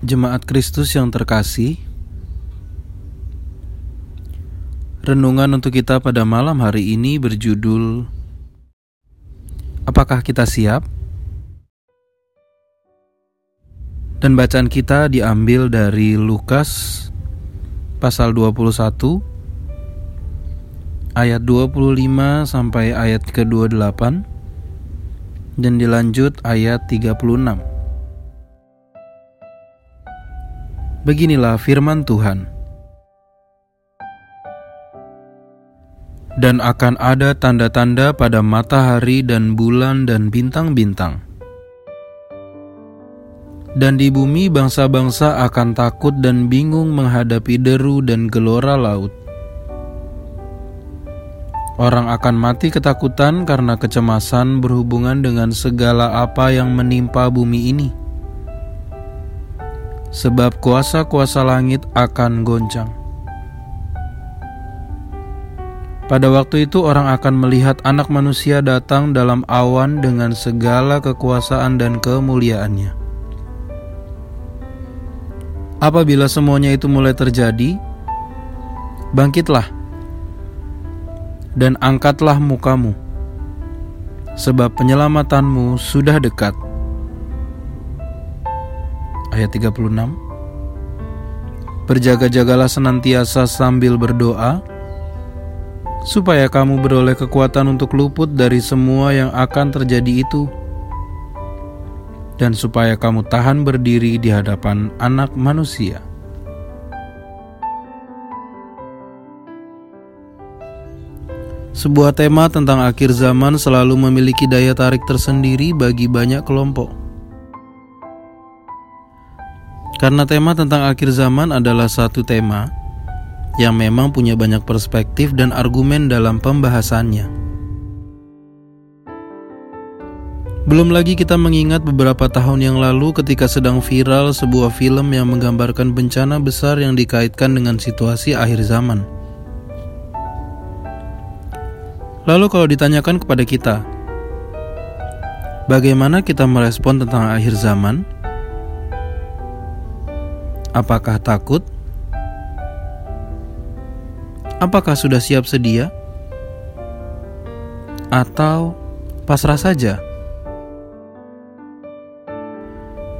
Jemaat Kristus yang terkasih, renungan untuk kita pada malam hari ini berjudul Apakah kita siap? Dan bacaan kita diambil dari Lukas pasal 21 ayat 25 sampai ayat ke-28 dan dilanjut ayat 36. Beginilah firman Tuhan. Dan akan ada tanda-tanda pada matahari dan bulan dan bintang-bintang. Dan di bumi bangsa-bangsa akan takut dan bingung menghadapi deru dan gelora laut. Orang akan mati ketakutan karena kecemasan berhubungan dengan segala apa yang menimpa bumi ini sebab kuasa-kuasa langit akan goncang. Pada waktu itu, orang akan melihat Anak Manusia datang dalam awan dengan segala kekuasaan dan kemuliaannya. Apabila semuanya itu mulai terjadi, bangkitlah dan angkatlah mukamu, sebab penyelamatanmu sudah dekat ayat 36 Berjaga-jagalah senantiasa sambil berdoa supaya kamu beroleh kekuatan untuk luput dari semua yang akan terjadi itu dan supaya kamu tahan berdiri di hadapan anak manusia. Sebuah tema tentang akhir zaman selalu memiliki daya tarik tersendiri bagi banyak kelompok. Karena tema tentang akhir zaman adalah satu tema yang memang punya banyak perspektif dan argumen dalam pembahasannya. Belum lagi kita mengingat beberapa tahun yang lalu ketika sedang viral sebuah film yang menggambarkan bencana besar yang dikaitkan dengan situasi akhir zaman. Lalu kalau ditanyakan kepada kita, bagaimana kita merespon tentang akhir zaman? Apakah takut? Apakah sudah siap sedia? Atau pasrah saja?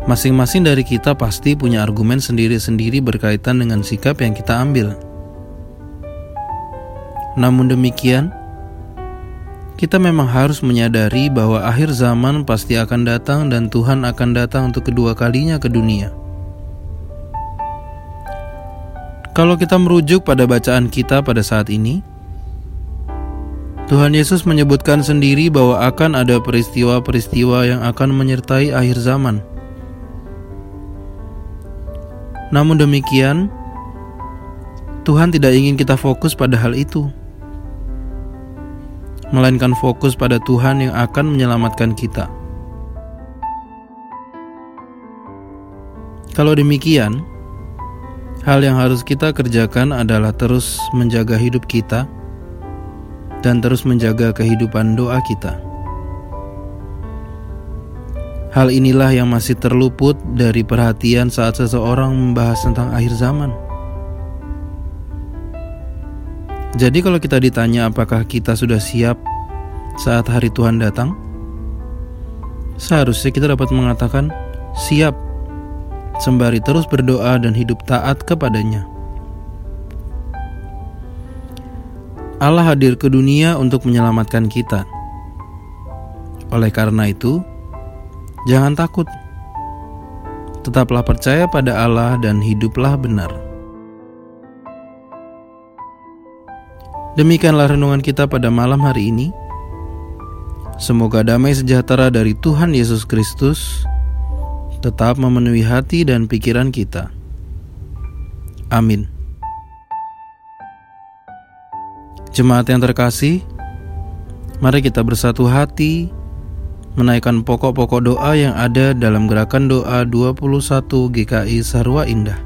Masing-masing dari kita pasti punya argumen sendiri-sendiri berkaitan dengan sikap yang kita ambil. Namun demikian, kita memang harus menyadari bahwa akhir zaman pasti akan datang dan Tuhan akan datang untuk kedua kalinya ke dunia. Kalau kita merujuk pada bacaan kita pada saat ini, Tuhan Yesus menyebutkan sendiri bahwa akan ada peristiwa-peristiwa yang akan menyertai akhir zaman. Namun demikian, Tuhan tidak ingin kita fokus pada hal itu, melainkan fokus pada Tuhan yang akan menyelamatkan kita. Kalau demikian, Hal yang harus kita kerjakan adalah terus menjaga hidup kita dan terus menjaga kehidupan doa kita. Hal inilah yang masih terluput dari perhatian saat seseorang membahas tentang akhir zaman. Jadi, kalau kita ditanya apakah kita sudah siap saat hari Tuhan datang, seharusnya kita dapat mengatakan siap sembari terus berdoa dan hidup taat kepadanya. Allah hadir ke dunia untuk menyelamatkan kita. Oleh karena itu, jangan takut. Tetaplah percaya pada Allah dan hiduplah benar. Demikianlah renungan kita pada malam hari ini. Semoga damai sejahtera dari Tuhan Yesus Kristus tetap memenuhi hati dan pikiran kita. Amin. Jemaat yang terkasih, mari kita bersatu hati menaikkan pokok-pokok doa yang ada dalam gerakan doa 21 GKI Sarwa Indah.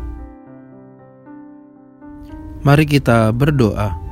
Mari kita berdoa.